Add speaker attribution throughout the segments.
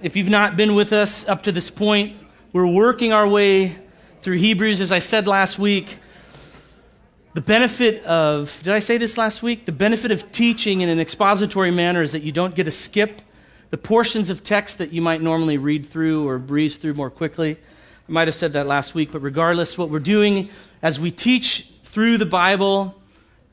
Speaker 1: if you've not been with us up to this point, we're working our way through Hebrews. As I said last week, the benefit of, did I say this last week? The benefit of teaching in an expository manner is that you don't get to skip the portions of text that you might normally read through or breeze through more quickly. I might have said that last week, but regardless, what we're doing as we teach through the Bible,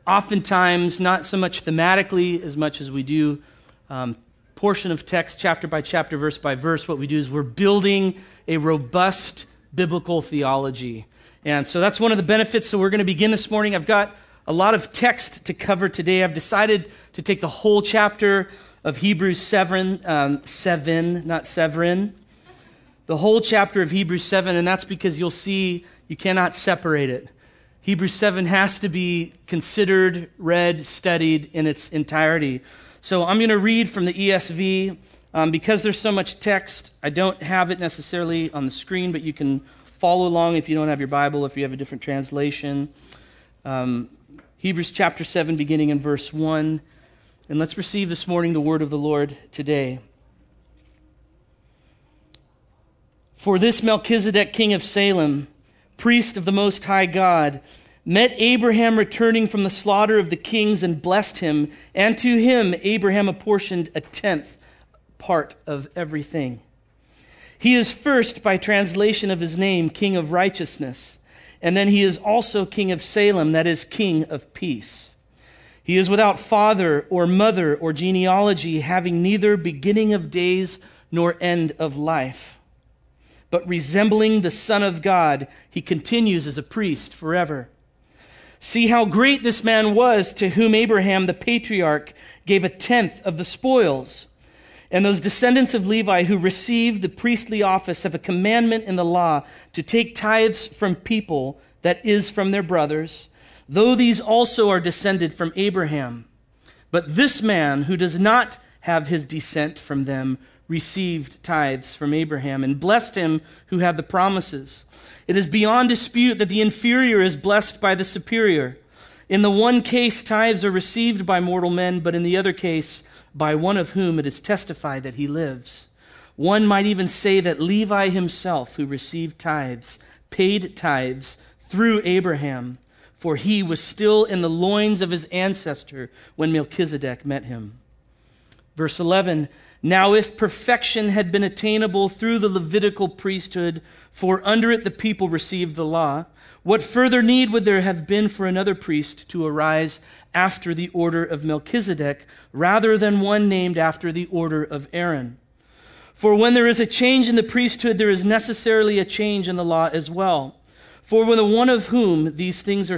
Speaker 1: oftentimes not so much thematically as much as we do um, portion of text, chapter by chapter, verse by verse, what we do is we're building a robust biblical theology. And so that's one of the benefits. So we're going to begin this morning. I've got a lot of text to cover today. I've decided to take the whole chapter of Hebrews 7, um, 7, not Severin. The whole chapter of Hebrews 7, and that's because you'll see you cannot separate it. Hebrews 7 has to be considered, read, studied in its entirety. So I'm going to read from the ESV. Um, because there's so much text, I don't have it necessarily on the screen, but you can follow along if you don't have your Bible, if you have a different translation. Um, Hebrews chapter 7, beginning in verse 1. And let's receive this morning the word of the Lord today. For this Melchizedek, king of Salem, priest of the Most High God, met Abraham returning from the slaughter of the kings and blessed him, and to him Abraham apportioned a tenth part of everything. He is first, by translation of his name, King of Righteousness, and then he is also King of Salem, that is, King of Peace. He is without father or mother or genealogy, having neither beginning of days nor end of life. But resembling the Son of God, he continues as a priest forever. See how great this man was to whom Abraham the patriarch gave a tenth of the spoils. And those descendants of Levi who received the priestly office have a commandment in the law to take tithes from people, that is, from their brothers, though these also are descended from Abraham. But this man who does not have his descent from them received tithes from Abraham and blessed him who had the promises. It is beyond dispute that the inferior is blessed by the superior. In the one case, tithes are received by mortal men, but in the other case, by one of whom it is testified that he lives. One might even say that Levi himself, who received tithes, paid tithes through Abraham, for he was still in the loins of his ancestor when Melchizedek met him. Verse 11 Now, if perfection had been attainable through the Levitical priesthood, for under it the people received the law. What further need would there have been for another priest to arise after the order of Melchizedek, rather than one named after the order of Aaron? For when there is a change in the priesthood, there is necessarily a change in the law as well. For when the one of whom these things are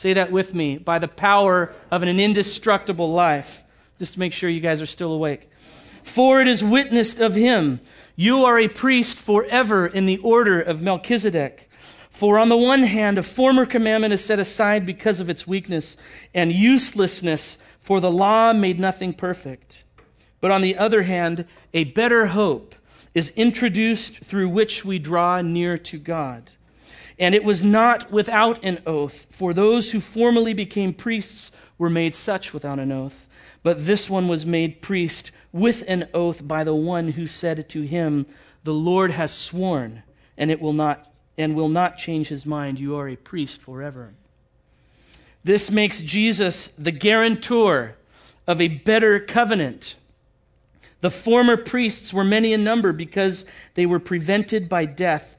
Speaker 1: Say that with me by the power of an indestructible life. Just to make sure you guys are still awake. For it is witnessed of him, you are a priest forever in the order of Melchizedek. For on the one hand, a former commandment is set aside because of its weakness and uselessness, for the law made nothing perfect. But on the other hand, a better hope is introduced through which we draw near to God. And it was not without an oath, for those who formerly became priests were made such without an oath. But this one was made priest with an oath by the one who said to him, The Lord has sworn, and it will not and will not change his mind. You are a priest forever. This makes Jesus the guarantor of a better covenant. The former priests were many in number because they were prevented by death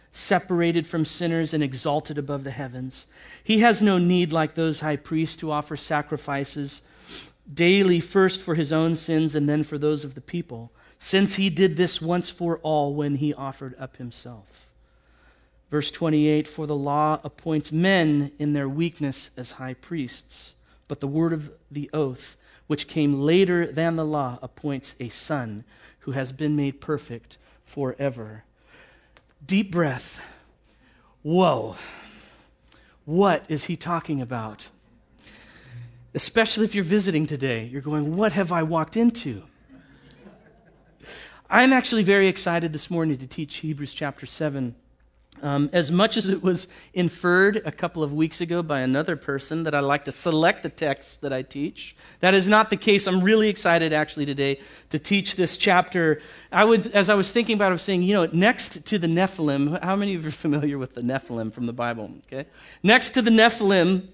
Speaker 1: separated from sinners and exalted above the heavens. He has no need, like those high priests, to offer sacrifices daily, first for his own sins and then for those of the people, since he did this once for all when he offered up himself. Verse 28 For the law appoints men in their weakness as high priests, but the word of the oath, which came later than the law, appoints a son who has been made perfect forever. Deep breath. Whoa. What is he talking about? Especially if you're visiting today, you're going, What have I walked into? I'm actually very excited this morning to teach Hebrews chapter 7 um, as much as it was inferred a couple of weeks ago by another person that I like to select the texts that I teach, that is not the case. I'm really excited actually today to teach this chapter. I was, as I was thinking about it, I was saying, you know, next to the Nephilim, how many of you are familiar with the Nephilim from the Bible? Okay. Next to the Nephilim,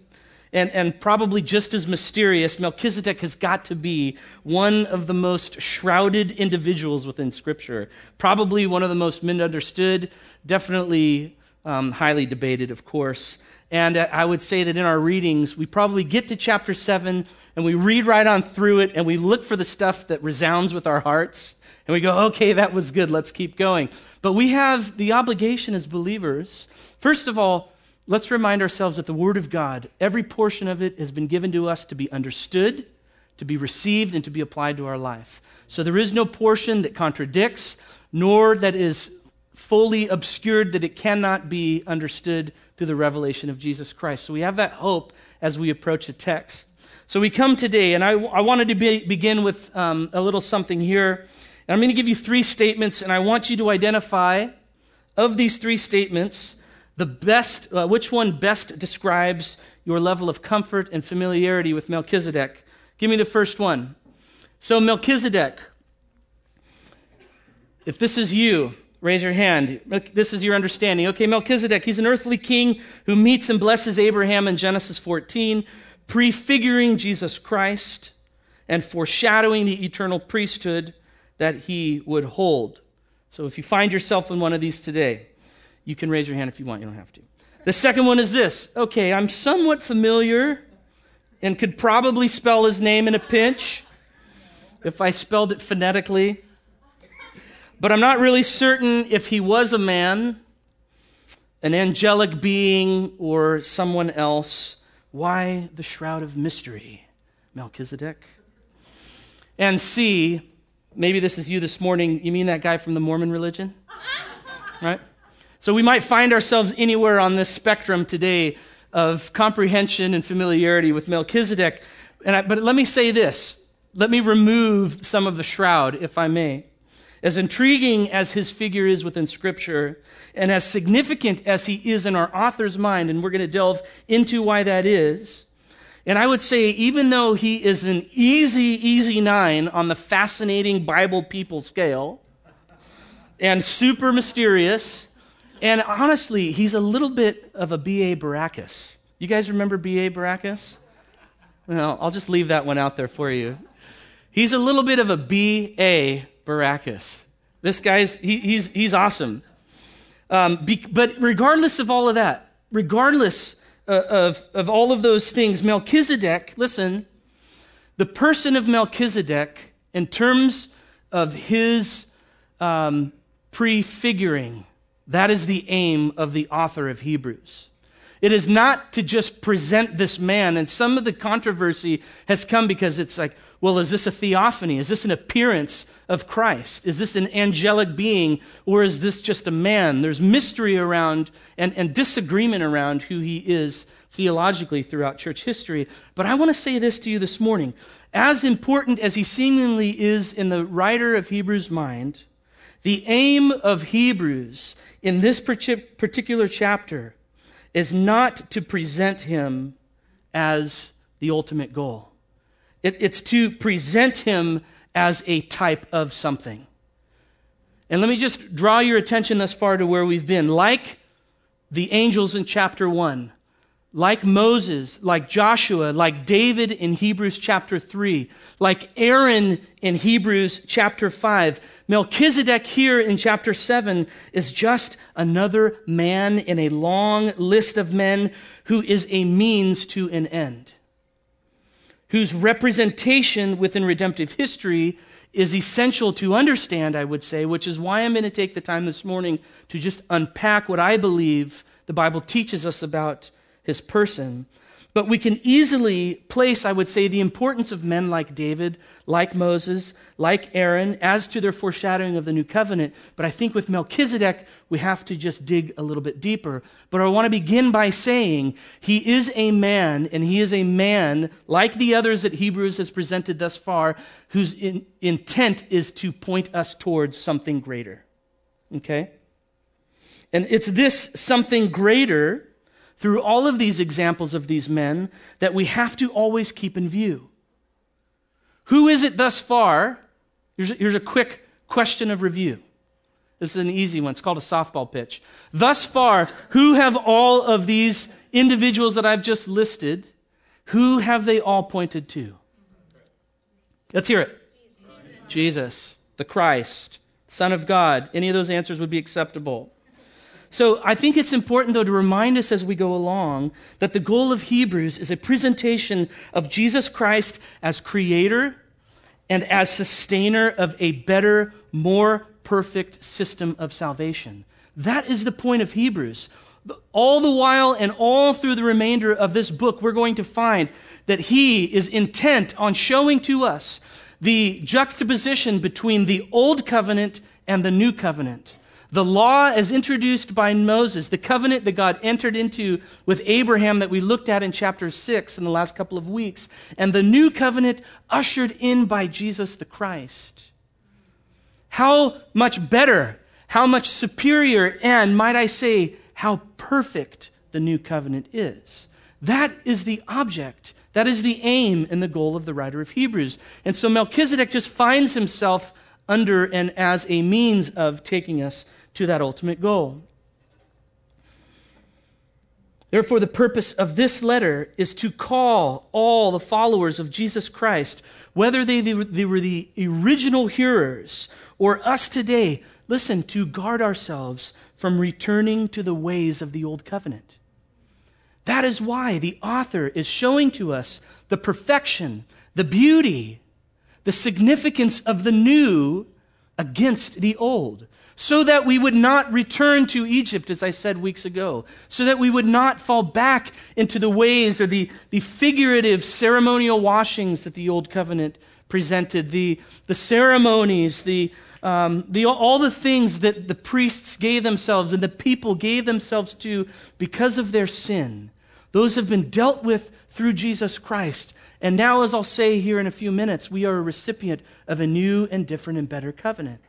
Speaker 1: and, and probably just as mysterious, Melchizedek has got to be one of the most shrouded individuals within Scripture. Probably one of the most misunderstood, definitely um, highly debated, of course. And I would say that in our readings, we probably get to chapter 7 and we read right on through it and we look for the stuff that resounds with our hearts. And we go, okay, that was good, let's keep going. But we have the obligation as believers, first of all, let's remind ourselves that the Word of God, every portion of it has been given to us to be understood, to be received, and to be applied to our life. So there is no portion that contradicts, nor that is fully obscured that it cannot be understood through the revelation of Jesus Christ. So we have that hope as we approach a text. So we come today, and I, I wanted to be, begin with um, a little something here. And I'm going to give you three statements, and I want you to identify of these three statements the best, uh, which one best describes your level of comfort and familiarity with Melchizedek? Give me the first one. So, Melchizedek, if this is you, raise your hand. This is your understanding. Okay, Melchizedek, he's an earthly king who meets and blesses Abraham in Genesis 14, prefiguring Jesus Christ and foreshadowing the eternal priesthood that he would hold. So, if you find yourself in one of these today, you can raise your hand if you want, you don't have to. The second one is this okay, I'm somewhat familiar and could probably spell his name in a pinch if I spelled it phonetically. But I'm not really certain if he was a man, an angelic being, or someone else. Why the shroud of mystery, Melchizedek? And C, maybe this is you this morning. You mean that guy from the Mormon religion? Right? So we might find ourselves anywhere on this spectrum today of comprehension and familiarity with Melchizedek. I, but let me say this. Let me remove some of the shroud, if I may. As intriguing as his figure is within Scripture, and as significant as he is in our author's mind, and we're going to delve into why that is, and I would say, even though he is an easy, easy nine on the fascinating Bible people scale, and super mysterious, and honestly, he's a little bit of a B.A. Baracus. You guys remember B.A. Baracus? Well, I'll just leave that one out there for you. He's a little bit of a B.A. Baracus. This guy's, he, he's, he's awesome. Um, be, but regardless of all of that, regardless uh, of, of all of those things, Melchizedek, listen, the person of Melchizedek, in terms of his um, prefiguring, that is the aim of the author of Hebrews. It is not to just present this man, and some of the controversy has come because it's like, well, is this a theophany? Is this an appearance of Christ? Is this an angelic being, or is this just a man? There's mystery around and, and disagreement around who he is theologically throughout church history. But I want to say this to you this morning. As important as he seemingly is in the writer of Hebrews' mind, the aim of Hebrews in this particular chapter is not to present him as the ultimate goal. It, it's to present him as a type of something. And let me just draw your attention thus far to where we've been. Like the angels in chapter 1, like Moses, like Joshua, like David in Hebrews chapter 3, like Aaron in Hebrews chapter 5. Melchizedek here in chapter 7 is just another man in a long list of men who is a means to an end, whose representation within redemptive history is essential to understand, I would say, which is why I'm going to take the time this morning to just unpack what I believe the Bible teaches us about his person. But we can easily place, I would say, the importance of men like David, like Moses, like Aaron, as to their foreshadowing of the new covenant. But I think with Melchizedek, we have to just dig a little bit deeper. But I want to begin by saying he is a man, and he is a man like the others that Hebrews has presented thus far, whose in, intent is to point us towards something greater. Okay? And it's this something greater through all of these examples of these men that we have to always keep in view. Who is it thus far? Here's a, here's a quick question of review. This is an easy one. It's called a softball pitch. Thus far, who have all of these individuals that I've just listed, who have they all pointed to? Let's hear it. Jesus, Jesus the Christ, Son of God. Any of those answers would be acceptable. So I think it's important, though, to remind us as we go along that the goal of Hebrews is a presentation of Jesus Christ as creator and as sustainer of a better, more perfect system of salvation. That is the point of Hebrews. All the while and all through the remainder of this book, we're going to find that he is intent on showing to us the juxtaposition between the old covenant and the new covenant the law, as introduced by Moses, the covenant that God entered into with Abraham that we looked at in chapter 6 in the last couple of weeks, and the new covenant ushered in by Jesus the Christ. How much better, how much superior, and might I say, how perfect the new covenant is. That is the object. That is the aim and the goal of the writer of Hebrews. And so Melchizedek just finds himself under and as a means of taking us to that ultimate goal. Therefore, the purpose of this letter is to call all the followers of Jesus Christ, whether they, they were the original hearers or us today, listen, to guard ourselves from returning to the ways of the old covenant. That is why the author is showing to us the perfection, the beauty, the significance of the new against the old so that we would not return to Egypt, as I said weeks ago, so that we would not fall back into the ways or the, the figurative ceremonial washings that the Old Covenant presented, the, the ceremonies, the, um, the, all the things that the priests gave themselves and the people gave themselves to because of their sin. Those have been dealt with through Jesus Christ. And now, as I'll say here in a few minutes, we are a recipient of a new and different and better covenant.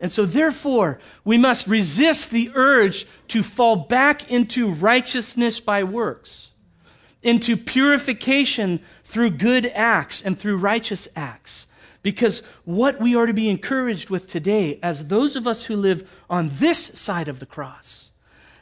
Speaker 1: And so, therefore, we must resist the urge to fall back into righteousness by works, into purification through good acts and through righteous acts. Because what we are to be encouraged with today, as those of us who live on this side of the cross,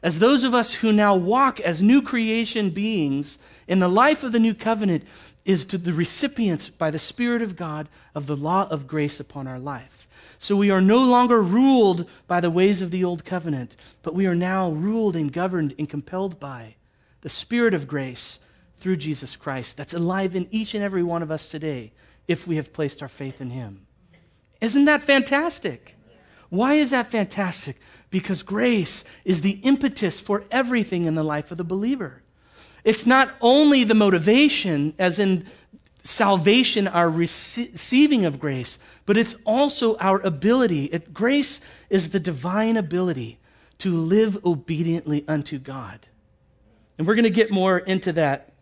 Speaker 1: as those of us who now walk as new creation beings in the life of the new covenant, is to the recipients by the Spirit of God of the law of grace upon our life. So we are no longer ruled by the ways of the old covenant, but we are now ruled and governed and compelled by the Spirit of grace through Jesus Christ that's alive in each and every one of us today if we have placed our faith in Him. Isn't that fantastic? Why is that fantastic? Because grace is the impetus for everything in the life of the believer. It's not only the motivation, as in salvation, our receiving of grace, but it's also our ability. It, grace is the divine ability to live obediently unto God. And we're going to get more into that.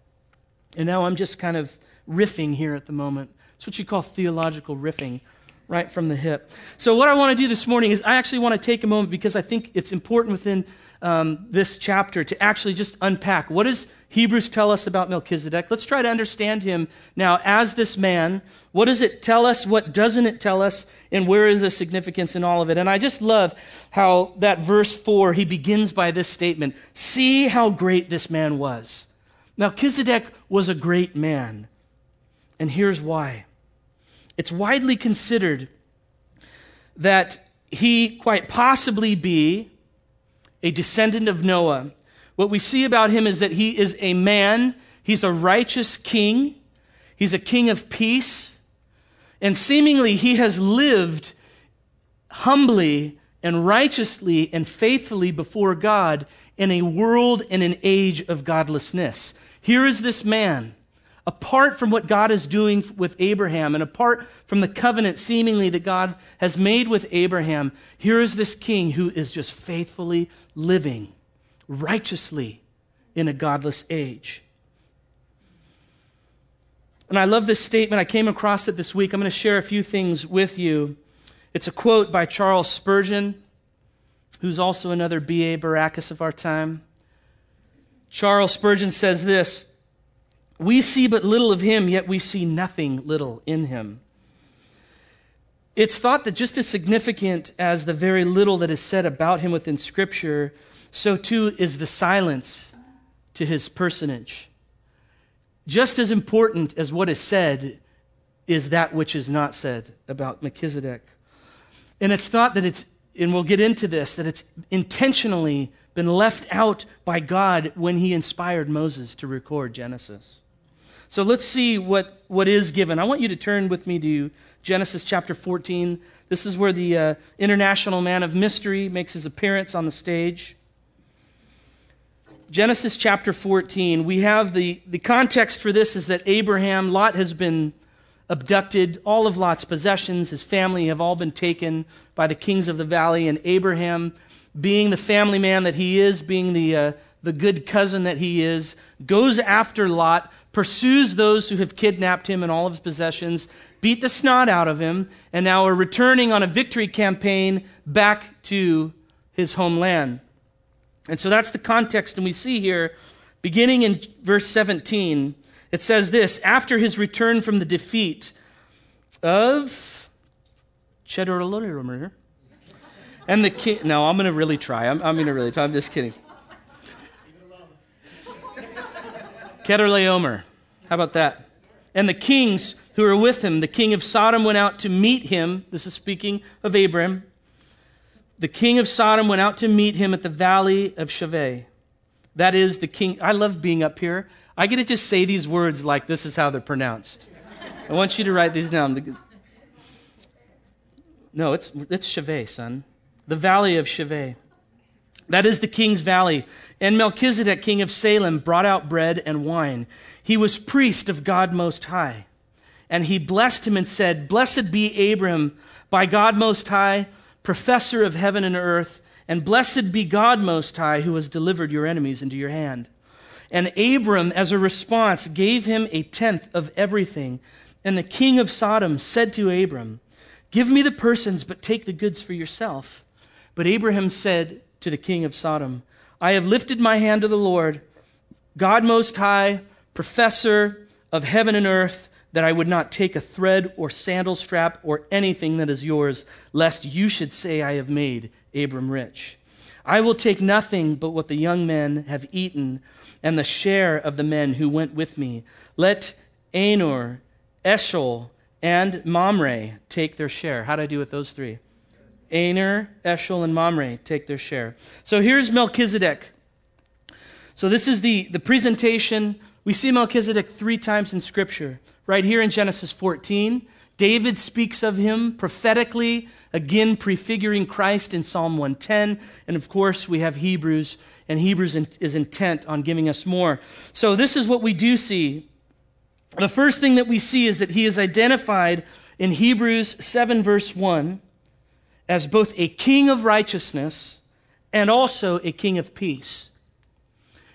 Speaker 1: And now I'm just kind of riffing here at the moment. It's what you call theological riffing, right from the hip. So, what I want to do this morning is I actually want to take a moment because I think it's important within um, this chapter to actually just unpack what is Hebrews tell us about Melchizedek. Let's try to understand him now as this man. What does it tell us? What doesn't it tell us? And where is the significance in all of it? And I just love how that verse 4, he begins by this statement See how great this man was. Melchizedek was a great man. And here's why it's widely considered that he quite possibly be a descendant of Noah what we see about him is that he is a man, he's a righteous king, he's a king of peace, and seemingly he has lived humbly and righteously and faithfully before God in a world and an age of godlessness. Here is this man, apart from what God is doing with Abraham and apart from the covenant seemingly that God has made with Abraham, here is this king who is just faithfully living righteously in a godless age. And I love this statement. I came across it this week. I'm going to share a few things with you. It's a quote by Charles Spurgeon, who's also another B.A. Baracus of our time. Charles Spurgeon says this We see but little of him, yet we see nothing little in him. It's thought that just as significant as the very little that is said about him within Scripture, so too is the silence to his personage. Just as important as what is said is that which is not said about Melchizedek. And it's thought that it's, and we'll get into this, that it's intentionally been left out by God when he inspired Moses to record Genesis. So let's see what, what is given. I want you to turn with me to Genesis chapter 14. This is where the uh, international man of mystery makes his appearance on the stage. Genesis chapter 14, we have the, the context for this is that Abraham, Lot has been abducted. All of Lot's possessions, his family have all been taken by the kings of the valley. And Abraham, being the family man that he is, being the, uh, the good cousin that he is, goes after Lot, pursues those who have kidnapped him and all of his possessions, beat the snot out of him, and now are returning on a victory campaign back to his homeland. And so that's the context. And we see here, beginning in verse 17, it says this After his return from the defeat of Chedorlaomer, and the king. No, I'm going to really try. I'm, I'm going to really try. I'm just kidding. Chedorlaomer. How about that? And the kings who were with him, the king of Sodom went out to meet him. This is speaking of Abram the king of Sodom went out to meet him at the valley of Shaveh. That is the king. I love being up here. I get to just say these words like this is how they're pronounced. I want you to write these down. No, it's, it's Shaveh, son. The valley of Shaveh. That is the king's valley. And Melchizedek, king of Salem, brought out bread and wine. He was priest of God Most High. And he blessed him and said, Blessed be Abram by God Most High professor of heaven and earth, and blessed be God Most High, who has delivered your enemies into your hand. And Abram, as a response, gave him a tenth of everything. And the king of Sodom said to Abram, Give me the persons, but take the goods for yourself. But Abraham said to the king of Sodom, I have lifted my hand to the Lord, God Most High, professor of heaven and earth that I would not take a thread or sandal strap or anything that is yours, lest you should say, I have made Abram rich. I will take nothing but what the young men have eaten and the share of the men who went with me. Let Aner, Eshcol, and Mamre take their share. How do I do with those three? Aner, Eshcol, and Mamre take their share. So here's Melchizedek. So this is the, the presentation. We see Melchizedek three times in Scripture. Right here in Genesis 14, David speaks of him prophetically, again prefiguring Christ in Psalm 110. And of course, we have Hebrews, and Hebrews is intent on giving us more. So, this is what we do see. The first thing that we see is that he is identified in Hebrews 7, verse 1, as both a king of righteousness and also a king of peace.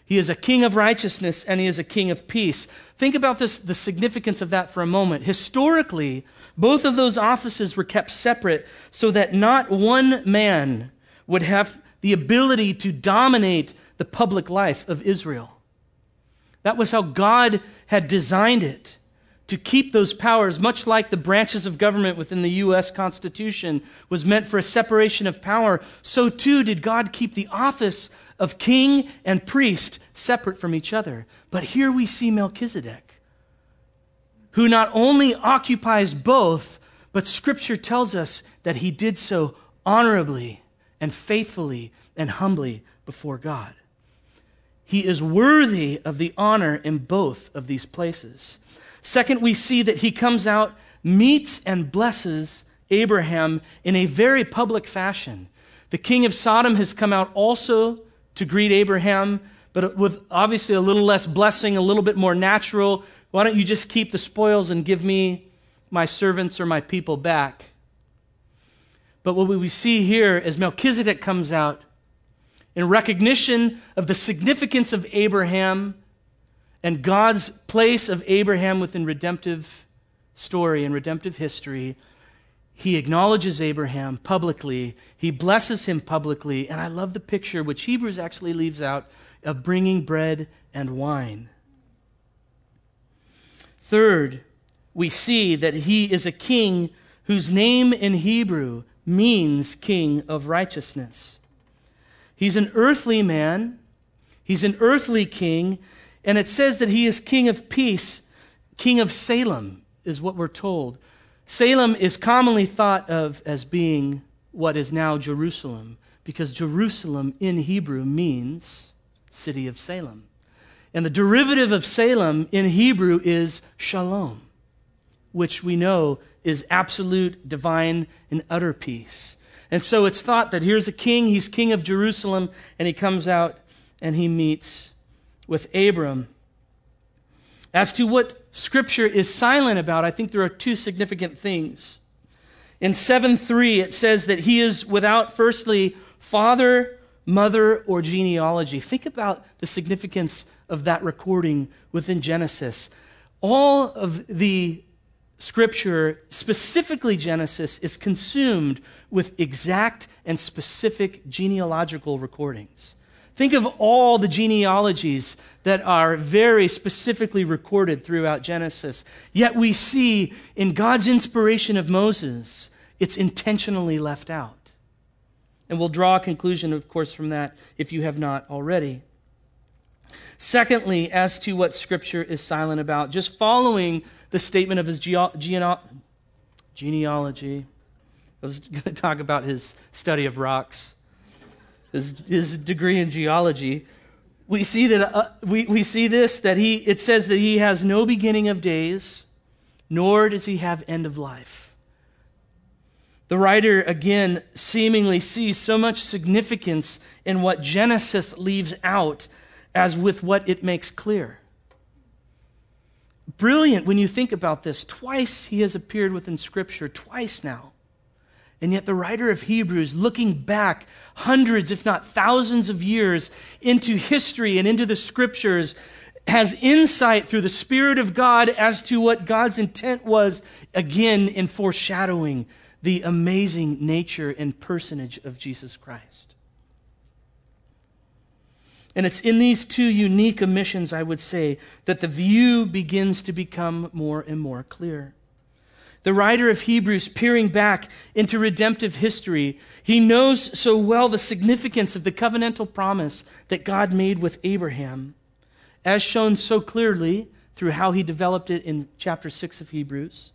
Speaker 1: He is a king of righteousness and he is a king of peace. Think about this, the significance of that for a moment. Historically, both of those offices were kept separate so that not one man would have the ability to dominate the public life of Israel. That was how God had designed it to keep those powers, much like the branches of government within the U.S. Constitution was meant for a separation of power, so too did God keep the office of king and priest separate from each other. But here we see Melchizedek, who not only occupies both, but Scripture tells us that he did so honorably and faithfully and humbly before God. He is worthy of the honor in both of these places. Second, we see that he comes out, meets, and blesses Abraham in a very public fashion. The king of Sodom has come out also to greet Abraham, but with obviously a little less blessing, a little bit more natural. Why don't you just keep the spoils and give me my servants or my people back? But what we see here as Melchizedek comes out in recognition of the significance of Abraham and God's place of Abraham within redemptive story and redemptive history, he acknowledges Abraham publicly. He blesses him publicly. And I love the picture, which Hebrews actually leaves out, of bringing bread and wine. Third, we see that he is a king whose name in Hebrew means king of righteousness. He's an earthly man, he's an earthly king, and it says that he is king of peace, king of Salem, is what we're told. Salem is commonly thought of as being what is now Jerusalem, because Jerusalem in Hebrew means city of Salem. And the derivative of Salem in Hebrew is shalom, which we know is absolute, divine, and utter peace. And so it's thought that here's a king, he's king of Jerusalem, and he comes out and he meets with Abram. As to what Scripture is silent about, I think there are two significant things. In 7 3, it says that he is without, firstly, father, mother, or genealogy. Think about the significance of that recording within Genesis. All of the Scripture, specifically Genesis, is consumed with exact and specific genealogical recordings. Think of all the genealogies that are very specifically recorded throughout Genesis. Yet we see in God's inspiration of Moses, it's intentionally left out. And we'll draw a conclusion, of course, from that if you have not already. Secondly, as to what Scripture is silent about, just following the statement of his ge- gene- genealogy, I was going to talk about his study of rocks his, his degree in geology, we see that uh, we, we see this that he it says that he has no beginning of days, nor does he have end of life. The writer again seemingly sees so much significance in what Genesis leaves out as with what it makes clear. Brilliant when you think about this. Twice he has appeared within Scripture, twice now. And yet, the writer of Hebrews, looking back hundreds, if not thousands of years into history and into the scriptures, has insight through the Spirit of God as to what God's intent was, again, in foreshadowing the amazing nature and personage of Jesus Christ. And it's in these two unique omissions, I would say, that the view begins to become more and more clear. The writer of Hebrews, peering back into redemptive history, he knows so well the significance of the covenantal promise that God made with Abraham, as shown so clearly through how he developed it in chapter 6 of Hebrews.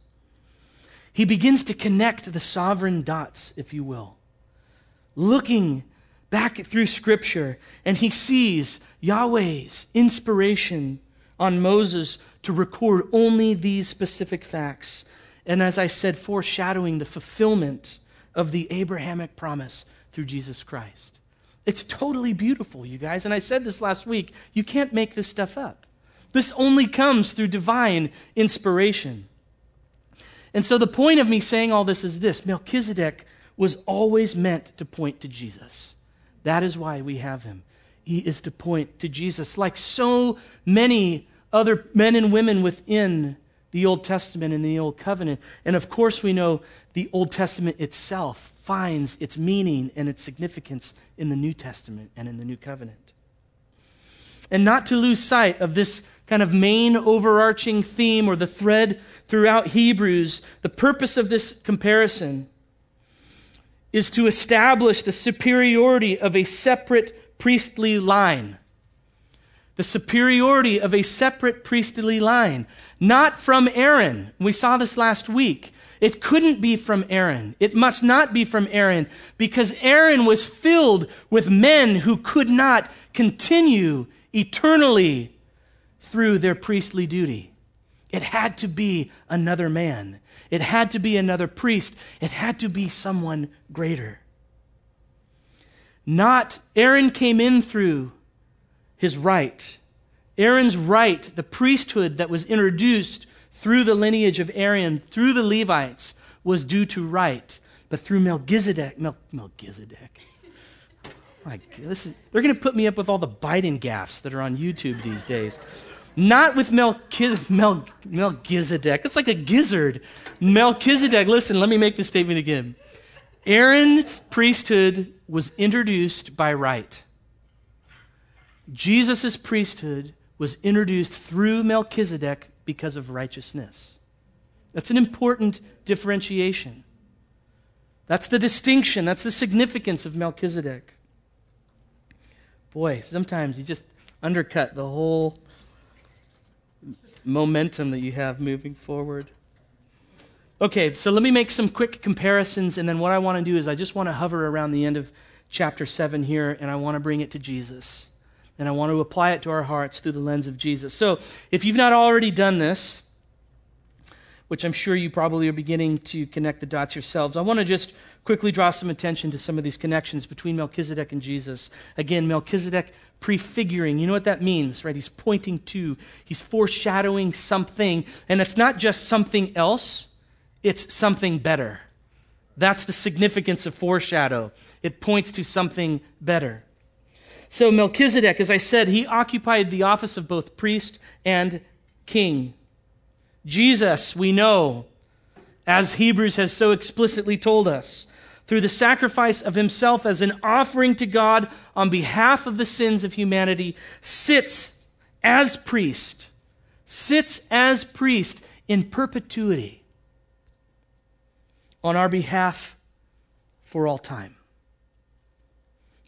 Speaker 1: He begins to connect the sovereign dots, if you will, looking back through Scripture, and he sees Yahweh's inspiration on Moses to record only these specific facts and as I said, foreshadowing the fulfillment of the Abrahamic promise through Jesus Christ. It's totally beautiful, you guys. And I said this last week you can't make this stuff up. This only comes through divine inspiration. And so the point of me saying all this is this Melchizedek was always meant to point to Jesus. That is why we have him. He is to point to Jesus, like so many other men and women within the Old Testament and the Old Covenant. And of course, we know the Old Testament itself finds its meaning and its significance in the New Testament and in the New Covenant. And not to lose sight of this kind of main overarching theme or the thread throughout Hebrews, the purpose of this comparison is to establish the superiority of a separate priestly line. The superiority of a separate priestly line, not from Aaron. We saw this last week. It couldn't be from Aaron. It must not be from Aaron because Aaron was filled with men who could not continue eternally through their priestly duty. It had to be another man. It had to be another priest. It had to be someone greater. Not Aaron came in through his right. Aaron's right, the priesthood that was introduced through the lineage of Aaron, through the Levites, was due to right. But through Melchizedek, Mel, Melchizedek, my, is, they're going to put me up with all the Biden gaffes that are on YouTube these days. Not with Melchiz, Mel, Melchizedek. It's like a gizzard. Melchizedek, listen, let me make this statement again. Aaron's priesthood was introduced by right. Jesus' priesthood was introduced through Melchizedek because of righteousness. That's an important differentiation. That's the distinction, that's the significance of Melchizedek. Boy, sometimes you just undercut the whole momentum that you have moving forward. Okay, so let me make some quick comparisons, and then what I want to do is I just want to hover around the end of chapter 7 here, and I want to bring it to Jesus. And I want to apply it to our hearts through the lens of Jesus. So if you've not already done this, which I'm sure you probably are beginning to connect the dots yourselves, I want to just quickly draw some attention to some of these connections between Melchizedek and Jesus. Again, Melchizedek prefiguring. You know what that means, right? He's pointing to, he's foreshadowing something, and it's not just something else, it's something better. That's the significance of foreshadow. It points to something better. So, Melchizedek, as I said, he occupied the office of both priest and king. Jesus, we know, as Hebrews has so explicitly told us, through the sacrifice of himself as an offering to God on behalf of the sins of humanity, sits as priest, sits as priest in perpetuity on our behalf for all time.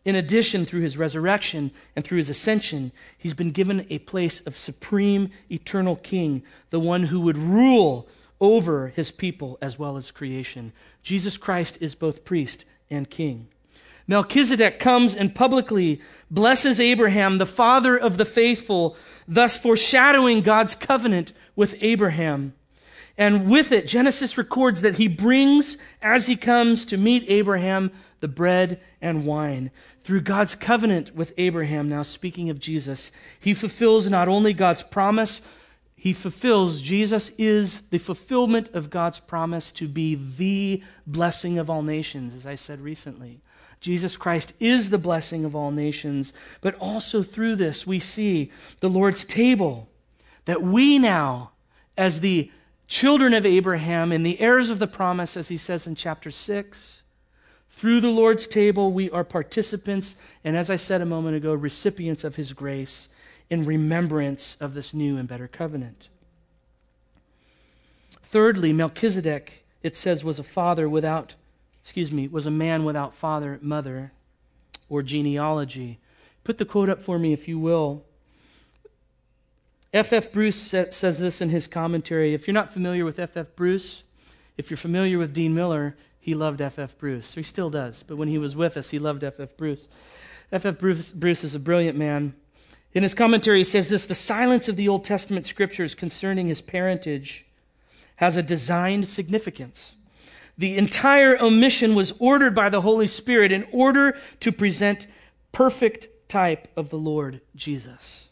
Speaker 1: In addition, through his resurrection and through his ascension, he's been given a place of supreme eternal king, the one who would rule over his people as well as creation. Jesus Christ is both priest and king. Melchizedek comes and publicly blesses Abraham, the father of the faithful, thus foreshadowing God's covenant with Abraham. And with it, Genesis records that he brings, as he comes to meet Abraham, the bread and wine. Through God's covenant with Abraham, now speaking of Jesus, he fulfills not only God's promise, he fulfills, Jesus is the fulfillment of God's promise to be the blessing of all nations, as I said recently. Jesus Christ is the blessing of all nations, but also through this we see the Lord's table that we now, as the children of Abraham and the heirs of the promise, as he says in chapter 6, through the Lord's table we are participants and, as I said a moment ago, recipients of his grace in remembrance of this new and better covenant. Thirdly, Melchizedek, it says, was a father without, excuse me, was a man without father, mother, or genealogy. Put the quote up for me, if you will. F.F. F. Bruce says this in his commentary. If you're not familiar with F.F. F. Bruce, if you're familiar with Dean Miller, he loved F.F. Bruce. He still does, but when he was with us, he loved F.F. Bruce. F.F. Bruce, Bruce is a brilliant man. In his commentary, he says this The silence of the Old Testament scriptures concerning his parentage has a designed significance. The entire omission was ordered by the Holy Spirit in order to present perfect type of the Lord Jesus.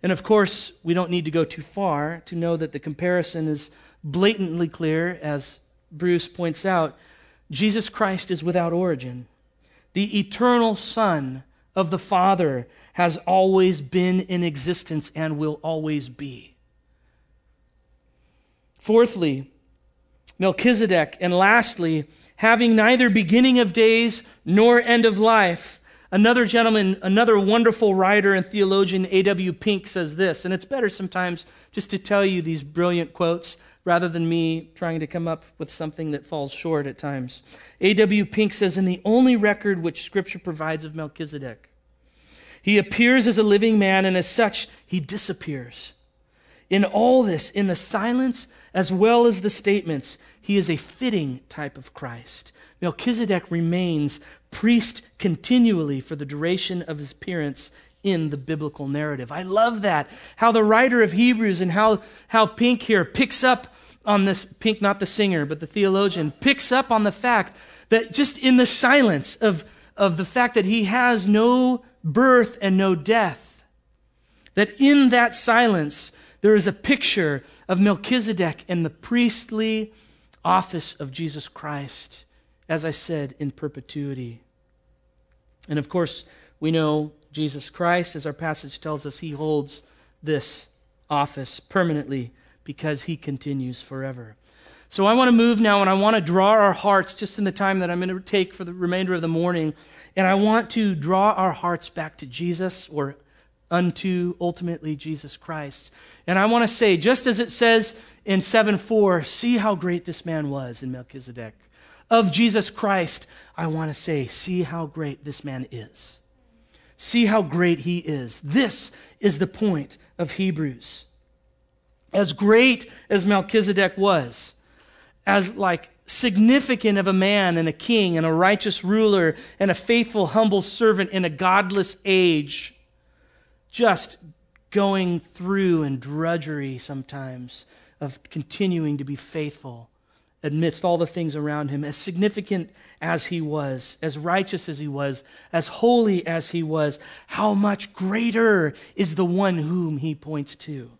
Speaker 1: And of course, we don't need to go too far to know that the comparison is blatantly clear, as Bruce points out. Jesus Christ is without origin. The eternal Son of the Father has always been in existence and will always be. Fourthly, Melchizedek. And lastly, having neither beginning of days nor end of life, Another gentleman, another wonderful writer and theologian, A.W. Pink, says this, and it's better sometimes just to tell you these brilliant quotes rather than me trying to come up with something that falls short at times. A.W. Pink says, In the only record which Scripture provides of Melchizedek, he appears as a living man, and as such, he disappears. In all this, in the silence as well as the statements, he is a fitting type of Christ. Melchizedek remains priest continually for the duration of his appearance in the biblical narrative. I love that. How the writer of Hebrews and how, how Pink here picks up on this, Pink, not the singer, but the theologian, picks up on the fact that just in the silence of, of the fact that he has no birth and no death, that in that silence there is a picture of Melchizedek and the priestly office of Jesus Christ, as I said, in perpetuity. And of course, we know Jesus Christ, as our passage tells us, he holds this office permanently because he continues forever. So I want to move now and I want to draw our hearts just in the time that I'm going to take for the remainder of the morning. And I want to draw our hearts back to Jesus or unto ultimately Jesus Christ. And I want to say, just as it says in 7 4, see how great this man was in Melchizedek. Of Jesus Christ, I want to say, see how great this man is. See how great he is. This is the point of Hebrews. As great as Melchizedek was, as like significant of a man and a king and a righteous ruler and a faithful, humble servant in a godless age, just going through and drudgery sometimes of continuing to be faithful amidst all the things around him, as significant as he was, as righteous as he was, as holy as he was, how much greater is the one whom he points to.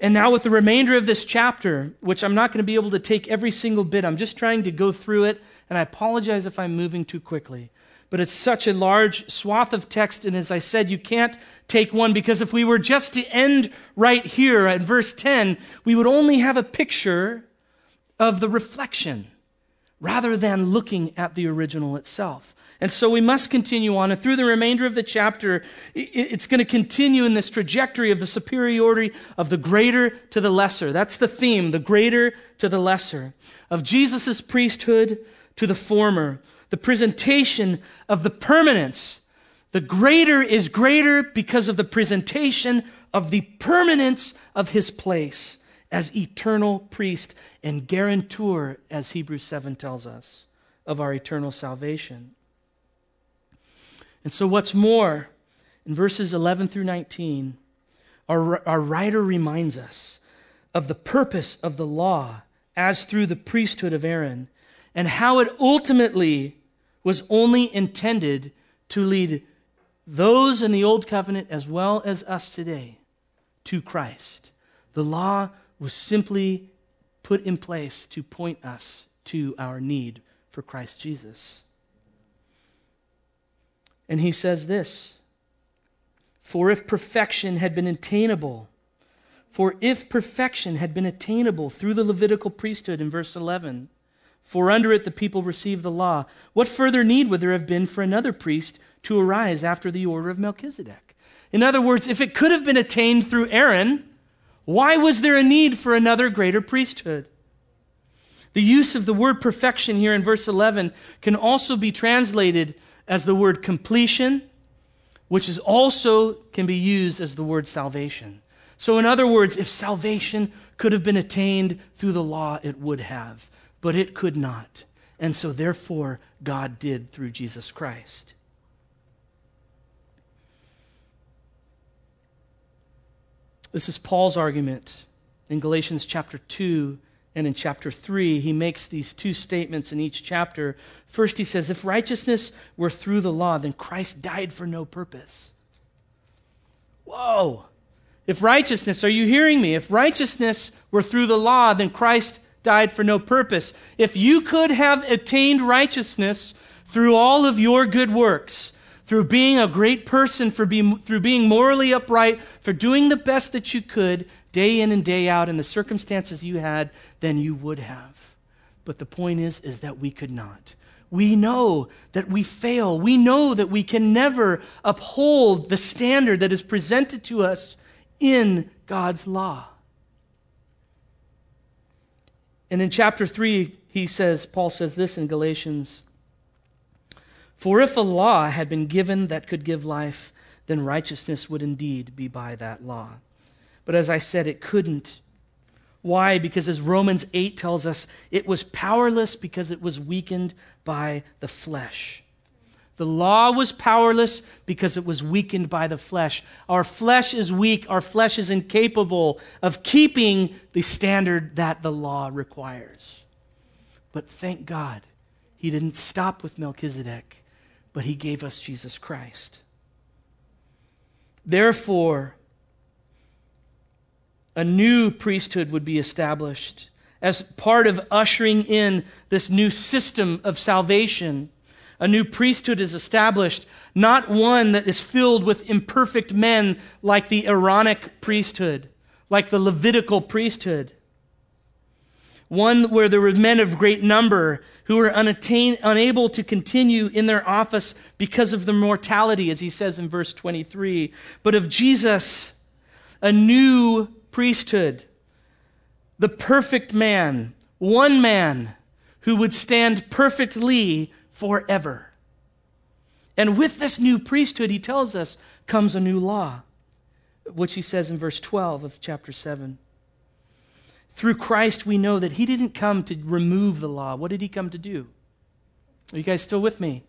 Speaker 1: And now, with the remainder of this chapter, which I'm not going to be able to take every single bit, I'm just trying to go through it, and I apologize if I'm moving too quickly. But it's such a large swath of text, and as I said, you can't take one because if we were just to end right here at verse 10, we would only have a picture of the reflection rather than looking at the original itself. And so we must continue on. And through the remainder of the chapter, it's going to continue in this trajectory of the superiority of the greater to the lesser. That's the theme, the greater to the lesser. Of Jesus' priesthood to the former. The presentation of the permanence. The greater is greater because of the presentation of the permanence of his place as eternal priest and guarantor, as Hebrews 7 tells us, of our eternal salvation. And so, what's more, in verses 11 through 19, our, our writer reminds us of the purpose of the law as through the priesthood of Aaron and how it ultimately was only intended to lead those in the old covenant as well as us today to Christ. The law was simply put in place to point us to our need for Christ Jesus. And he says this For if perfection had been attainable, for if perfection had been attainable through the Levitical priesthood in verse 11, for under it the people received the law, what further need would there have been for another priest to arise after the order of Melchizedek? In other words, if it could have been attained through Aaron, why was there a need for another greater priesthood? The use of the word perfection here in verse 11 can also be translated as the word completion, which is also can be used as the word salvation. So, in other words, if salvation could have been attained through the law, it would have, but it could not. And so, therefore, God did through Jesus Christ. This is Paul's argument in Galatians chapter 2 and in chapter 3, he makes these two statements in each chapter. First, he says, If righteousness were through the law, then Christ died for no purpose. Whoa. If righteousness, are you hearing me? If righteousness were through the law, then Christ died for no purpose. If you could have attained righteousness through all of your good works, through being a great person, for being, through being morally upright, for doing the best that you could, day in and day out in the circumstances you had, then you would have. But the point is, is that we could not. we know that we fail. We know that we can never uphold the standard that is presented to us in God's law. And in chapter 3, he says, Paul says this in Galatians For if a law had been given that could give life, then righteousness would indeed be by that law. But as I said, it couldn't. Why? Because as Romans 8 tells us, it was powerless because it was weakened by the flesh. The law was powerless because it was weakened by the flesh. Our flesh is weak. Our flesh is incapable of keeping the standard that the law requires. But thank God, he didn't stop with Melchizedek, but he gave us Jesus Christ. Therefore, a new priesthood would be established as part of ushering in this new system of salvation. A new priesthood is established, not one that is filled with imperfect men like the Aaronic priesthood, like the Levitical priesthood. One where there were men of great number who were unattain, unable to continue in their office because of their mortality, as he says in verse 23. But of Jesus, a new priesthood, the perfect man, one man who would stand perfectly forever. And with this new priesthood, he tells us, comes a new law, which he says in verse 12 of chapter 7. Through Christ, we know that he didn't come to remove the law. What did he come to do? Are you guys still with me?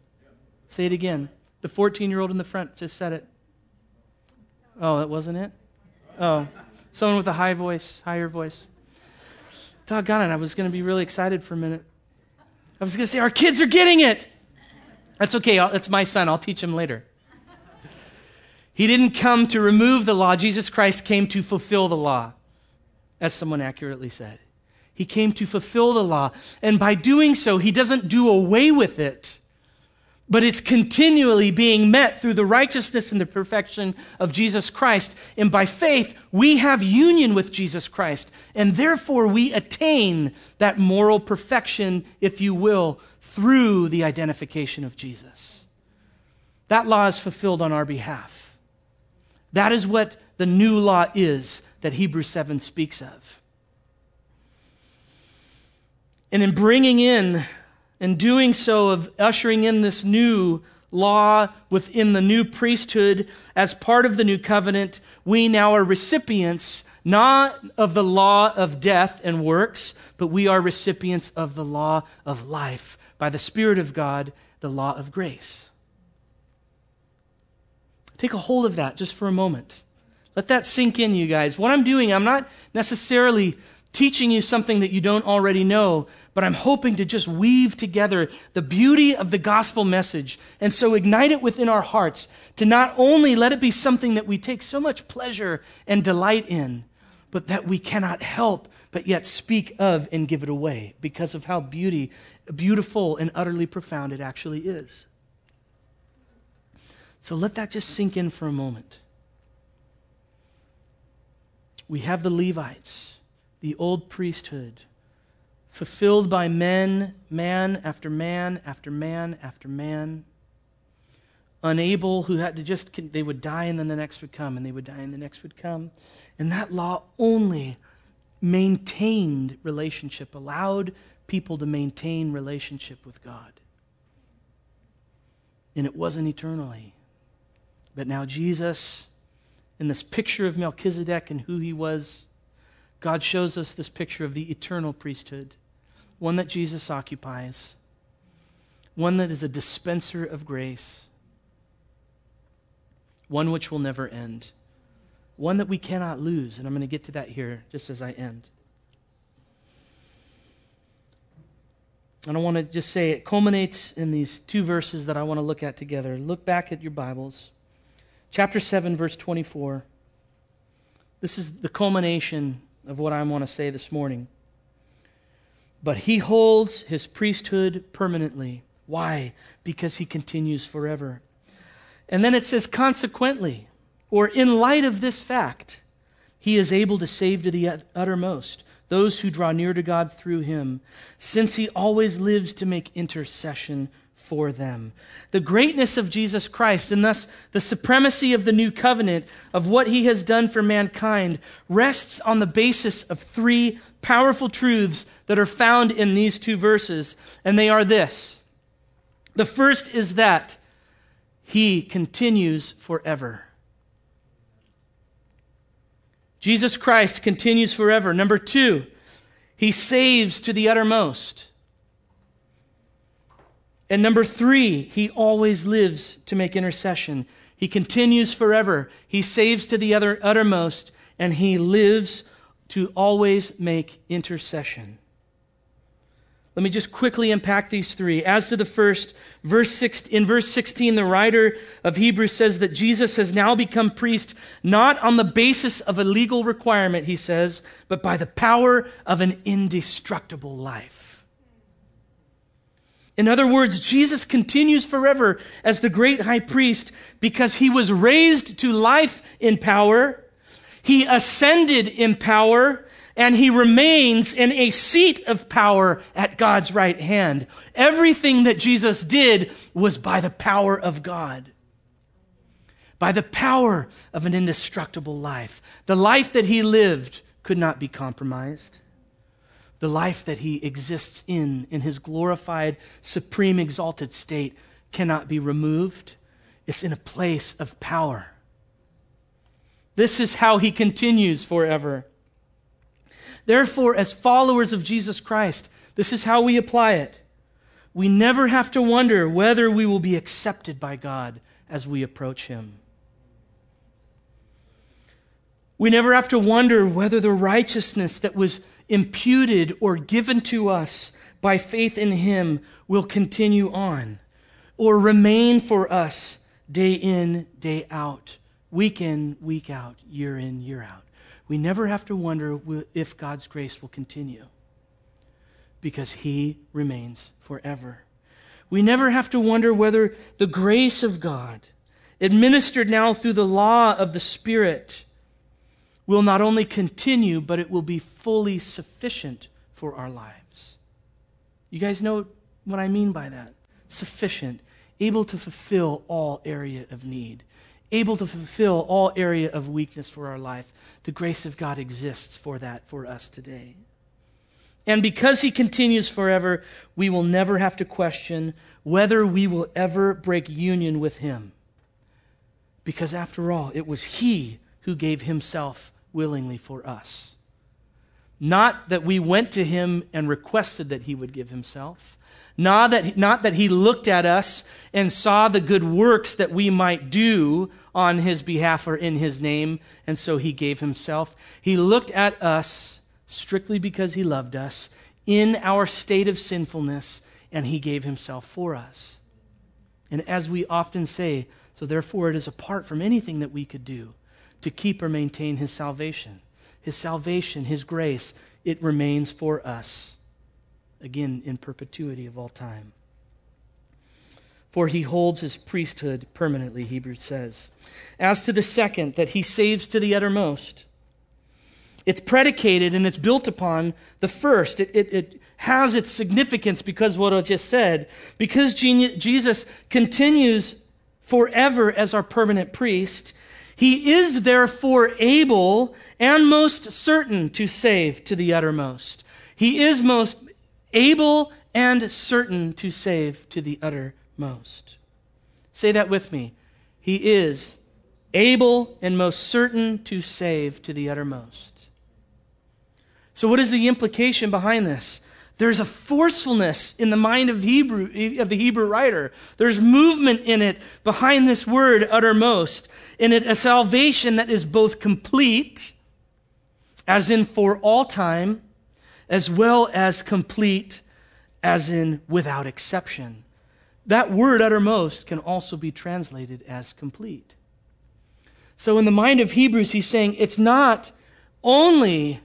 Speaker 1: Say it again. The 14 year old in the front just said it. Oh, that wasn't it? Oh, someone with a high voice, higher voice. Doggone it, I was going to be really excited for a minute. I was going to say, Our kids are getting it. That's okay, that's my son. I'll teach him later. He didn't come to remove the law, Jesus Christ came to fulfill the law as someone accurately said. He came to fulfill the law. And by doing so, he doesn't do away with it, but it's continually being met through the righteousness and the perfection of Jesus Christ. And by faith, we have union with Jesus Christ. And therefore, we attain that moral perfection, if you will, through the identification of Jesus. That law is fulfilled on our behalf. That is what the new law is that Hebrews 7 speaks of. And in bringing in and doing so, of ushering in this new law within the new priesthood as part of the new covenant, we now are recipients not of the law of death and works, but we are recipients of the law of life by the Spirit of God, the law of grace. Take a hold of that just for a moment. Let that sink in, you guys. What I'm doing, I'm not necessarily teaching you something that you don't already know, but I'm hoping to just weave together the beauty of the gospel message and so ignite it within our hearts to not only let it be something that we take so much pleasure and delight in, but that we cannot help but yet speak of and give it away because of how beauty, beautiful and utterly profound it actually is. So let that just sink in for a moment we have the Levites, the old priesthood, fulfilled by men, man after man after man after man, unable, who had to just, they would die and then the next would come, and they would die and the next would come. And that law only maintained relationship, allowed people to maintain relationship with God. And it wasn't eternally. But now Jesus in this picture of Melchizedek and who he was, God shows us this picture of the eternal priesthood, one that Jesus occupies, one that is a dispenser of grace, one which will never end, one that we cannot lose. And I'm going to get to that here just as I end. And I want to just say it culminates in these two verses that I want to look at together. Look back at your Bibles. Chapter 7, verse 24. This is the culmination of what I want to say this morning. But he holds his priesthood permanently. Why? Because he continues forever. And then it says, consequently, or in light of this fact, he is able to save to the uttermost those who draw near to God through him, since he always lives to make intercession for them. The greatness of Jesus Christ and thus the supremacy of the new covenant of what he has done for mankind rests on the basis of three powerful truths that are found in these two verses, and they are this. The first is that he continues forever. Jesus Christ continues forever. Number two, he saves to the uttermost. And number three, he always lives to make intercession. He continues forever. He saves to the other, uttermost, and he lives to always make intercession. Let me just quickly unpack these three. As to the first, verse six, in verse 16, the writer of Hebrews says that Jesus has now become priest not on the basis of a legal requirement, he says, but by the power of an indestructible life. In other words, Jesus continues forever as the great high priest because he was raised to life in power, he ascended in power, and he remains in a seat of power at God's right hand. Everything that Jesus did was by the power of God. By the power of an indestructible life. The life that he lived could not be compromised the life that he exists in, in his glorified, supreme, exalted state, cannot be removed. It's in a place of power. This is how he continues forever. Therefore, as followers of Jesus Christ, this is how we apply it. We never have to wonder whether we will be accepted by God as we approach him. We never have to wonder whether the righteousness that was imputed or given to us by faith in Him will continue on or remain for us day in, day out, week in, week out, year in, year out. We never have to wonder if God's grace will continue because He remains forever. We never have to wonder whether the grace of God, administered now through the law of the Spirit, will not only continue, but it will be fully sufficient for our lives. You guys know what I mean by that? Sufficient, able to fulfill all area of need, able to fulfill all area of weakness for our life. The grace of God exists for that for us today. And because he continues forever, we will never have to question whether we will ever break union with him. Because after all, it was he who gave himself willingly for us. Not that we went to him and requested that he would give himself. Not that, not that he looked at us and saw the good works that we might do on his behalf or in his name, and so he gave himself. He looked at us strictly because he loved us in our state of sinfulness, and he gave himself for us. And as we often say, so therefore it is apart from anything that we could do to keep or maintain his salvation. His salvation, his grace, it remains for us, again, in perpetuity of all time. For he holds his priesthood permanently, Hebrews says. As to the second, that he saves to the uttermost, it's predicated and it's built upon the first. It, it, it has its significance because what I just said. Because Jesus continues forever as our permanent priest, he is therefore able and most certain to save to the uttermost. He is most able and certain to save to the uttermost. Say that with me. He is able and most certain to save to the uttermost. So, what is the implication behind this? There's a forcefulness in the mind of Hebrew of the Hebrew writer. There's movement in it behind this word uttermost. In it a salvation that is both complete, as in for all time, as well as complete, as in without exception. That word uttermost can also be translated as complete. So, in the mind of Hebrews, he's saying it's not only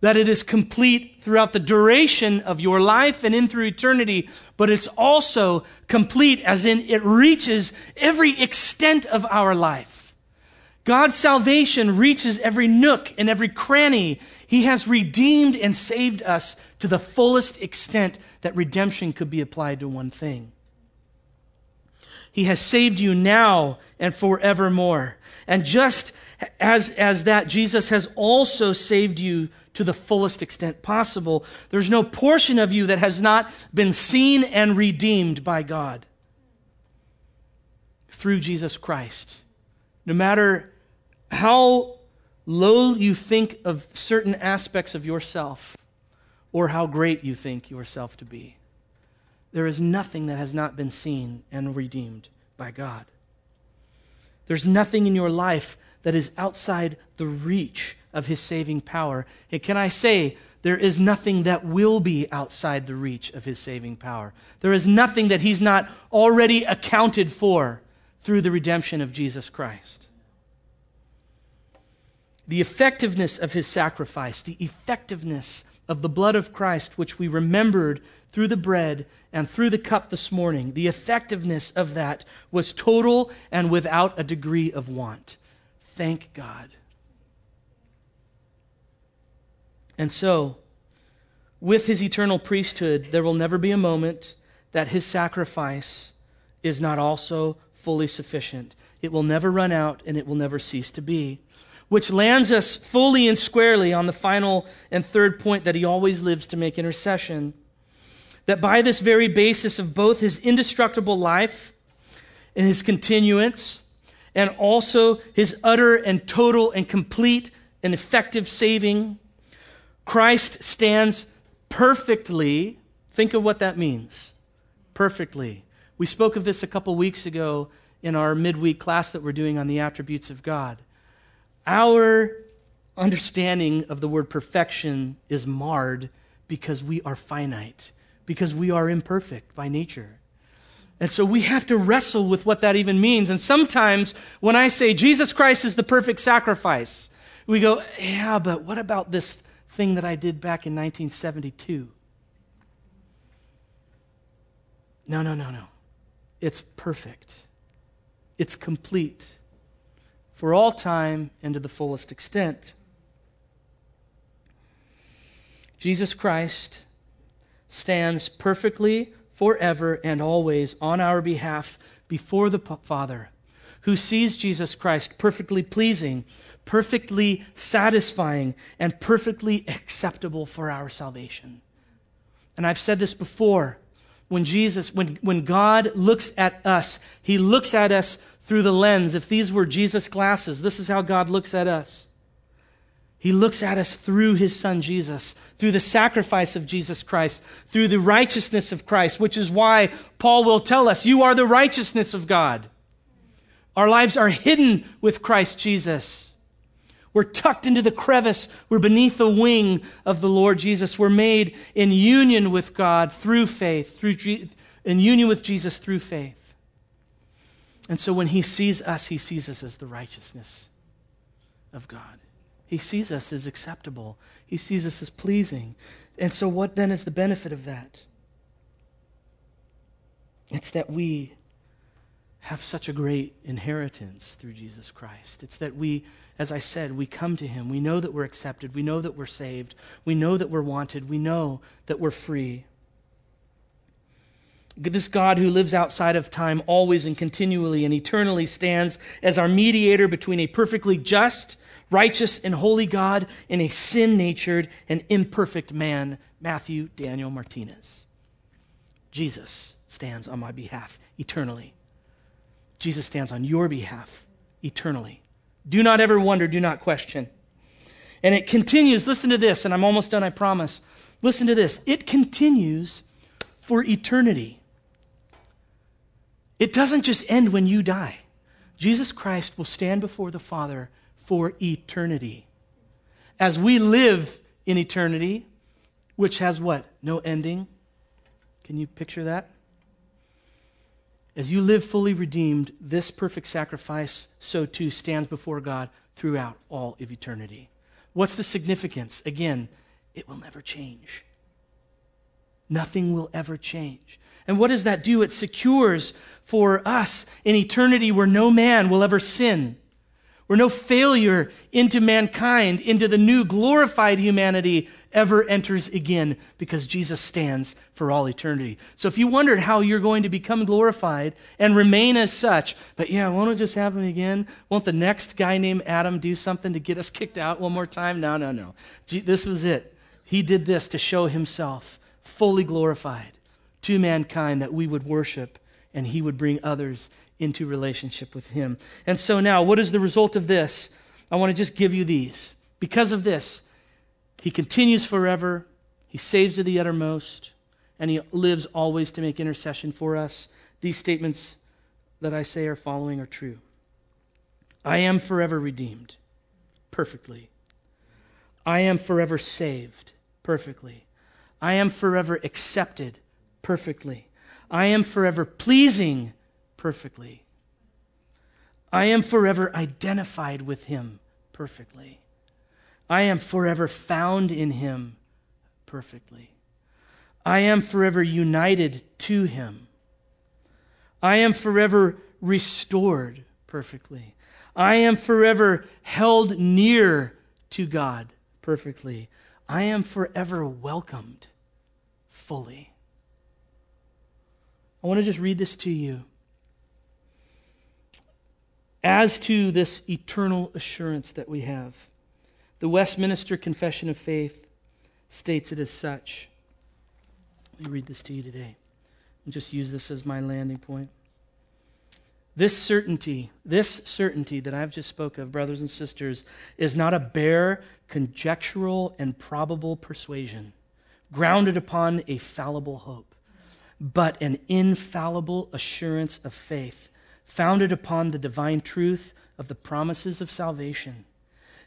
Speaker 1: that it is complete throughout the duration of your life and in through eternity, but it's also complete as in it reaches every extent of our life. God's salvation reaches every nook and every cranny. He has redeemed and saved us to the fullest extent that redemption could be applied to one thing. He has saved you now and forevermore. And just as, as that, Jesus has also saved you to the fullest extent possible. There's no portion of you that has not been seen and redeemed by God through Jesus Christ. No matter how low you think of certain aspects of yourself or how great you think yourself to be, there is nothing that has not been seen and redeemed by God. There's nothing in your life that is outside the reach of his saving power. And can I say, there is nothing that will be outside the reach of his saving power. There is nothing that he's not already accounted for through the redemption of Jesus Christ. The effectiveness of his sacrifice, the effectiveness of the blood of Christ, which we remembered through the bread and through the cup this morning, the effectiveness of that was total and without a degree of want. Thank God. And so, with his eternal priesthood, there will never be a moment that his sacrifice is not also fully sufficient. It will never run out and it will never cease to be. Which lands us fully and squarely on the final and third point that he always lives to make intercession. That by this very basis of both his indestructible life and his continuance, and also his utter and total and complete and effective saving, Christ stands perfectly. Think of what that means. Perfectly. We spoke of this a couple weeks ago in our midweek class that we're doing on the attributes of God. Our understanding of the word perfection is marred because we are finite, because we are imperfect by nature. And so we have to wrestle with what that even means. And sometimes when I say Jesus Christ is the perfect sacrifice, we go, yeah, but what about this thing that I did back in 1972? No, no, no, no. It's perfect, it's complete for all time and to the fullest extent. Jesus Christ stands perfectly forever and always on our behalf before the Father, who sees Jesus Christ perfectly pleasing, perfectly satisfying, and perfectly acceptable for our salvation. And I've said this before. When Jesus, when, when God looks at us, he looks at us through the lens. If these were Jesus' glasses, this is how God looks at us. He looks at us through his son Jesus, through the sacrifice of Jesus Christ, through the righteousness of Christ, which is why Paul will tell us, You are the righteousness of God. Our lives are hidden with Christ Jesus. We're tucked into the crevice. We're beneath the wing of the Lord Jesus. We're made in union with God through faith, through, in union with Jesus through faith. And so when he sees us, he sees us as the righteousness of God. He sees us as acceptable, He sees us as pleasing. And so, what then is the benefit of that? It's that we have such a great inheritance through Jesus Christ. It's that we, as I said, we come to Him. We know that we're accepted. We know that we're saved. We know that we're wanted. We know that we're free. This God who lives outside of time always and continually and eternally stands as our mediator between a perfectly just righteous and holy God and a sin natured and imperfect man, Matthew Daniel Martinez. Jesus stands on my behalf eternally. Jesus stands on your behalf eternally. Do not ever wonder, do not question. And it continues, listen to this, and I'm almost done, I promise. Listen to this. It continues for eternity. It doesn't just end when you die. Jesus Christ will stand before the Father for eternity. As we live in eternity, which has what? No ending. Can you picture that? As you live fully redeemed, this perfect sacrifice, so too stands before God throughout all of eternity. What's the significance? Again, it will never change. Nothing will ever change. And what does that do? It secures for us an eternity where no man will ever sin where no failure into mankind, into the new glorified humanity ever enters again because Jesus stands for all eternity. So if you wondered how you're going to become glorified and remain as such, but yeah, won't it just happen again? Won't the next guy named Adam do something to get us kicked out one more time? No, no, no. This was it. He did this to show himself fully glorified to mankind that we would worship and he would bring others into relationship with Him. And so now, what is the result of this? I want to just give you these. Because of this, He continues forever, He saves to the uttermost, and He lives always to make intercession for us. These statements that I say are following are true. I am forever redeemed, perfectly. I am forever saved, perfectly. I am forever accepted, perfectly. I am forever pleasing perfectly. I am forever identified with him perfectly. I am forever found in him perfectly. I am forever united to him. I am forever restored perfectly. I am forever held near to God perfectly. I am forever welcomed fully. I want to just read this to you as to this eternal assurance that we have. The Westminster Confession of Faith states it as such. Let me read this to you today and just use this as my landing point. This certainty, this certainty that I've just spoke of, brothers and sisters, is not a bare, conjectural, and probable persuasion grounded upon a fallible hope, but an infallible assurance of faith founded upon the divine truth of the promises of salvation,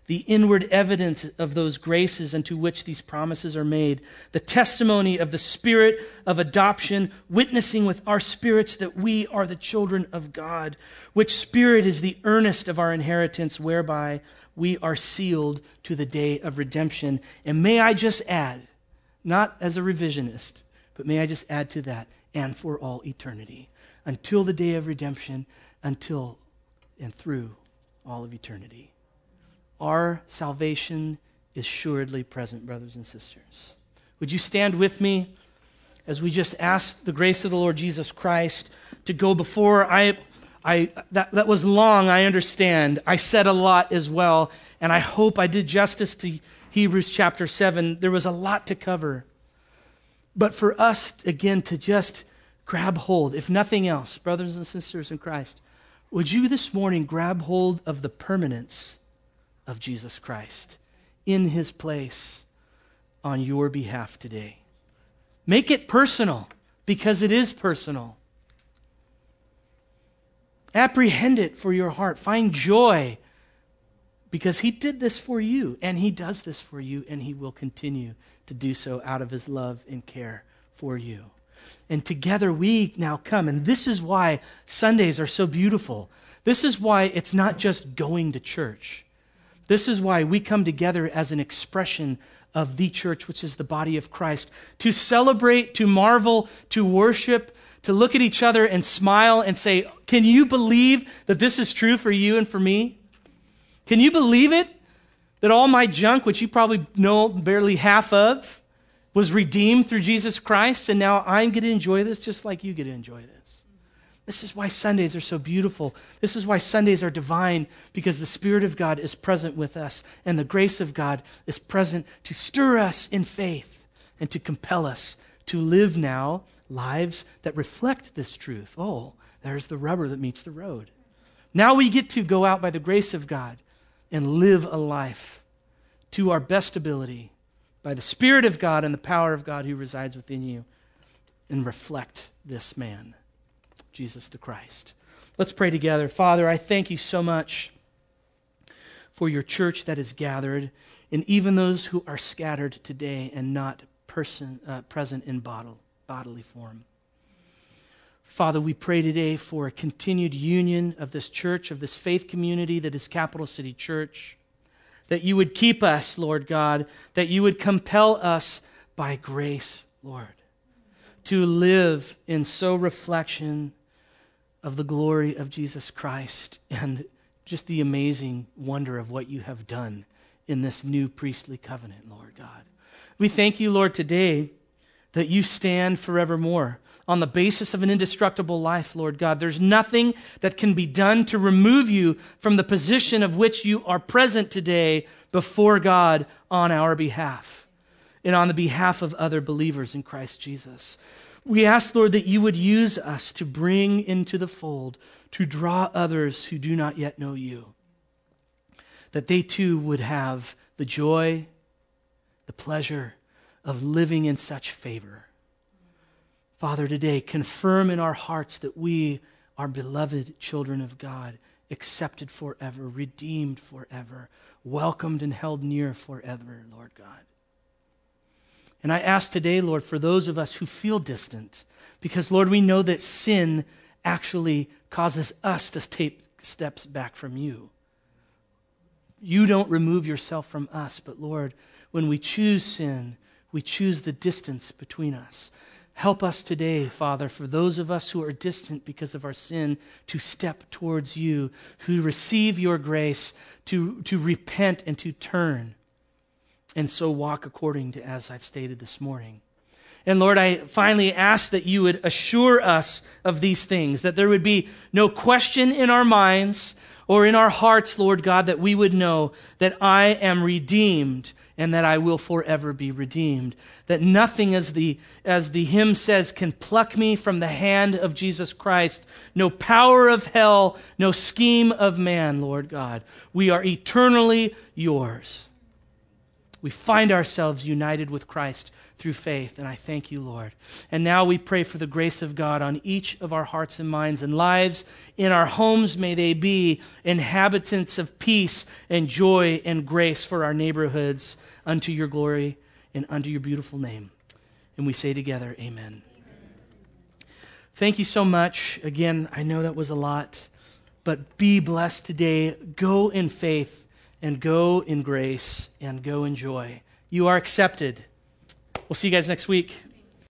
Speaker 1: the inward evidence of those graces unto which these promises are made, the testimony of the Spirit of adoption, witnessing with our spirits that we are the children of God, which Spirit is the earnest of our inheritance, whereby we are sealed to the day of redemption. And may I just add, not as a revisionist, but may I just add to that, and for all eternity until the day of redemption, until and through all of eternity. Our salvation is assuredly present, brothers and sisters. Would you stand with me as we just ask the grace of the Lord Jesus Christ to go before? I, I, that, that was long, I understand. I said a lot as well, and I hope I did justice to Hebrews chapter 7. There was a lot to cover. But for us, again, to just grab hold, if nothing else, brothers and sisters in Christ, would you this morning grab hold of the permanence of Jesus Christ in his place on your behalf today? Make it personal because it is personal. Apprehend it for your heart. Find joy because he did this for you and he does this for you and he will continue to do so out of his love and care for you. And together we now come. And this is why Sundays are so beautiful. This is why it's not just going to church. This is why we come together as an expression of the church, which is the body of Christ, to celebrate, to marvel, to worship, to look at each other and smile and say, Can you believe that this is true for you and for me? Can you believe it? That all my junk, which you probably know barely half of, was redeemed through Jesus Christ, and now I'm going to enjoy this just like you get to enjoy this. This is why Sundays are so beautiful. This is why Sundays are divine, because the Spirit of God is present with us, and the grace of God is present to stir us in faith and to compel us to live now lives that reflect this truth. Oh, there's the rubber that meets the road. Now we get to go out by the grace of God and live a life to our best ability by the Spirit of God and the power of God who resides within you and reflect this man, Jesus the Christ. Let's pray together. Father, I thank you so much for your church that is gathered, and even those who are scattered today and not person, uh, present in bottle, bodily form. Father, we pray today for a continued union of this church, of this faith community that is Capital City Church that you would keep us, Lord God, that you would compel us by grace, Lord, to live in so reflection of the glory of Jesus Christ and just the amazing wonder of what you have done in this new priestly covenant, Lord God. We thank you, Lord, today that you stand forevermore on the basis of an indestructible life, Lord God. There's nothing that can be done to remove you from the position of which you are present today before God on our behalf and on the behalf of other believers in Christ Jesus. We ask, Lord, that you would use us to bring into the fold, to draw others who do not yet know you, that they too would have the joy, the pleasure of living in such favor. Father, today, confirm in our hearts that we are beloved children of God, accepted forever, redeemed forever, welcomed and held near forever, Lord God. And I ask today, Lord, for those of us who feel distant, because, Lord, we know that sin actually causes us to take steps back from you. You don't remove yourself from us, but, Lord, when we choose sin, we choose the distance between us. Help us today, Father, for those of us who are distant because of our sin, to step towards you, who receive your grace, to, to repent and to turn and so walk according to as I've stated this morning. And Lord, I finally ask that you would assure us of these things, that there would be no question in our minds or in our hearts, Lord God, that we would know that I am redeemed and that I will forever be redeemed. That nothing, as the, as the hymn says, can pluck me from the hand of Jesus Christ. No power of hell, no scheme of man, Lord God. We are eternally yours we find ourselves united with Christ through faith, and I thank you, Lord. And now we pray for the grace of God on each of our hearts and minds and lives. In our homes, may they be inhabitants of peace and joy and grace for our neighborhoods unto your glory and unto your beautiful name. And we say together, Amen. Thank you so much. Again, I know that was a lot, but be blessed today. Go in faith and go in grace and go in joy. You are accepted. We'll see you guys next week.